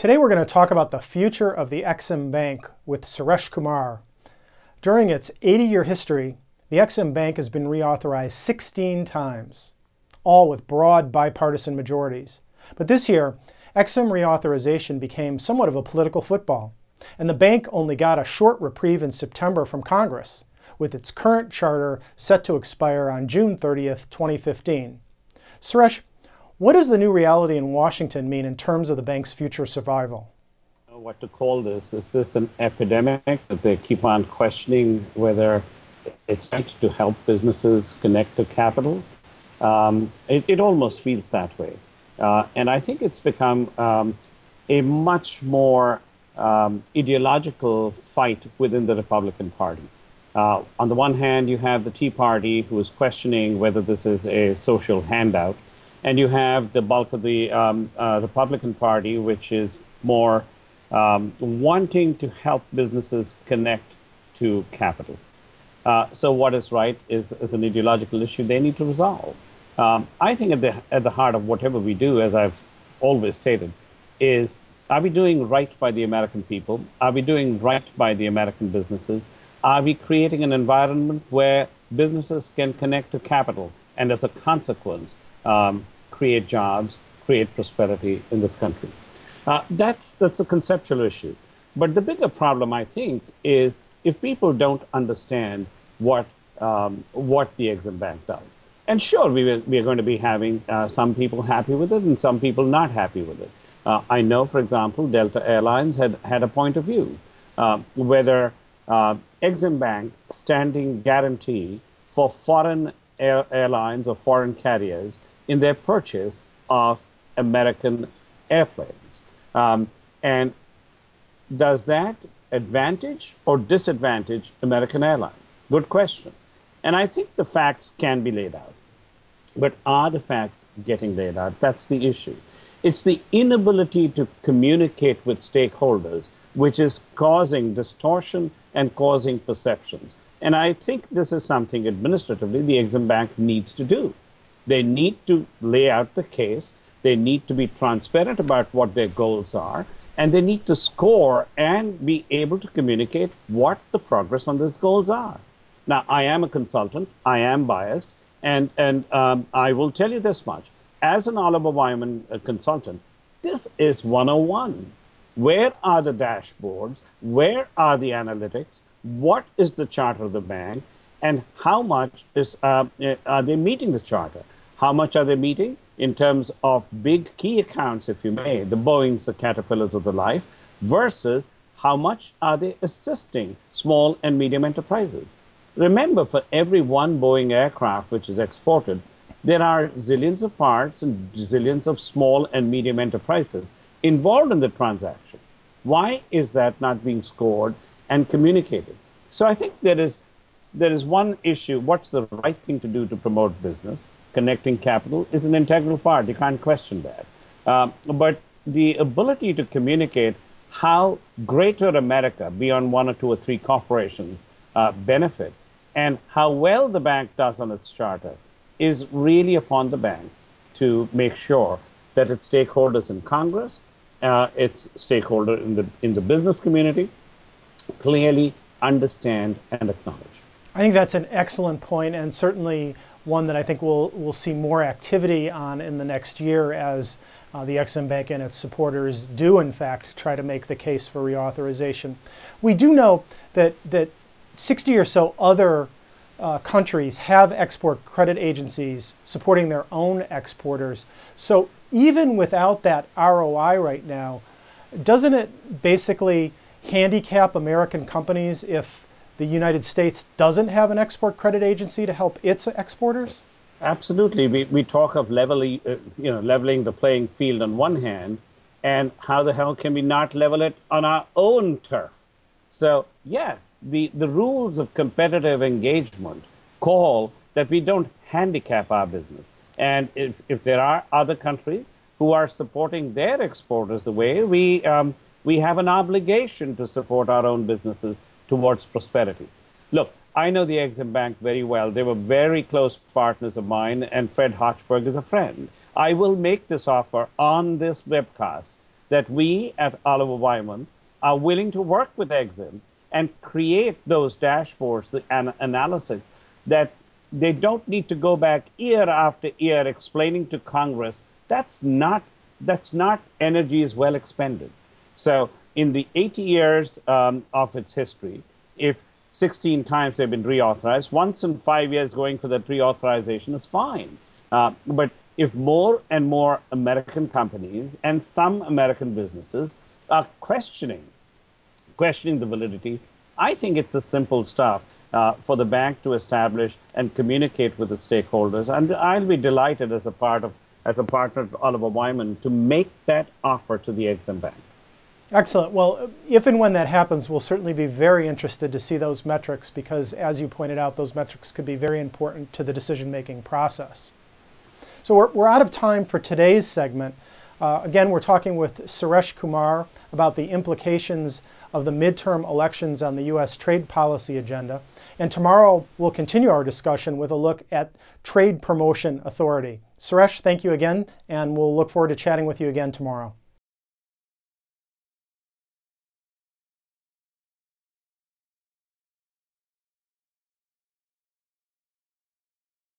Today we're going to talk about the future of the Exim Bank with Suresh Kumar. During its 80 year history, the Exim Bank has been reauthorized 16 times, all with broad bipartisan majorities. But this year, Exim reauthorization became somewhat of a political football, and the bank only got a short reprieve in September from Congress, with its current charter set to expire on June 30th, 2015. Suresh, what does the new reality in Washington mean in terms of the bank's future survival? What to call this? Is this an epidemic that they keep on questioning whether it's meant to help businesses connect to capital? Um, it, it, almost feels that way. Uh, and I think it's become um, a much more um, ideological fight within the Republican Party. Uh, on the one hand, you have the Tea Party who is questioning whether this is a social handout and you have the bulk of the um, uh, Republican Party, which is more um, wanting to help businesses connect to capital. Uh, so, what is right is, is, an ideological issue they need to resolve. Um, I think at the, at the heart of whatever we do, as I've always stated, is are we doing right by the American people? Are we doing right by the American businesses? Are we creating an environment where businesses can connect to capital? And as a consequence, um, create jobs, create prosperity in this country. Uh, that's, that's a conceptual issue. But the bigger problem, I think, is if people don't understand what, um, what the Exim Bank does. And sure, we, we are going to be having uh, some people happy with it and some people not happy with it. Uh, I know, for example, Delta Airlines had, had a point of view uh, whether uh, Exim Bank standing guarantee for foreign air, airlines or foreign carriers in their purchase of American airplanes. Um, and does that advantage or disadvantage American airlines? Good question. And I think the facts can be laid out. But are the facts getting laid out? That's the issue. It's the inability to communicate with stakeholders which is causing distortion and causing perceptions. And I think this is something administratively the Exim Bank needs to do. They need to lay out the case. They need to be transparent about what their goals are. And they need to score and be able to communicate what the progress on those goals are. Now, I am a consultant. I am biased. And, and um, I will tell you this much. As an Oliver Wyman uh, consultant, this is 101. Where are the dashboards? Where are the analytics? What is the charter of the bank? and how much is uh, uh, are they meeting the charter? How much are they meeting in terms of big key accounts, if you may, the Boeings, the Caterpillars of the life, versus how much are they assisting small and medium enterprises? Remember, for every one Boeing aircraft which is exported, there are zillions of parts and zillions of small and medium enterprises involved in the transaction. Why is that not being scored and communicated? So I think there is there is one issue what's the right thing to do to promote business? Connecting capital is an integral part. You can't question that. Um, but the ability to communicate how greater America, beyond one or two or three corporations, uh, benefit and how well the bank does on its charter is really upon the bank to make sure that its stakeholders in Congress, uh, its stakeholder in the in the business community, clearly understand and acknowledge. I think that's an excellent point, and certainly one that I think we'll we'll see more activity on in the next year as uh, the Exim Bank and its supporters do, in fact, try to make the case for reauthorization. We do know that that 60 or so other uh, countries have export credit agencies supporting their own exporters. So even without that ROI right now, doesn't it basically handicap American companies if the United States doesn't have an export credit agency to help its exporters? Absolutely. We, we talk of leveling, uh, you know, leveling the playing field on one hand, and how the hell can we not level it on our own turf? So, yes, the, the rules of competitive engagement call that we don't handicap our business. And if, if there are other countries who are supporting their exporters the way, we, um, we have an obligation to support our own businesses towards prosperity. Look, I know the Exim Bank very well. They were very close partners of mine, and Fred Hochberg is a friend. I will make this offer on this webcast that we at Oliver Wyman are willing to work with Exim and create those dashboards, the an- analysis that they don't need to go back year after year explaining to Congress. That's not that's not energy is well expended. So in the 80 years um, of its history, if 16 times they've been reauthorized, once in five years going for that reauthorization is fine. Uh, but if more and more American companies and some American businesses are questioning questioning the validity, I think it's a simple stuff uh, for the bank to establish and communicate with its stakeholders. And I'll be delighted as a part of as a partner of Oliver Wyman to make that offer to the Exim Bank. Excellent. Well, if and when that happens, we'll certainly be very interested to see those metrics because, as you pointed out, those metrics could be very important to the decision making process. So, we're, we're out of time for today's segment. Uh, again, we're talking with Suresh Kumar about the implications of the midterm elections on the U.S. trade policy agenda. And tomorrow we'll continue our discussion with a look at Trade Promotion Authority. Suresh, thank you again, and we'll look forward to chatting with you again tomorrow.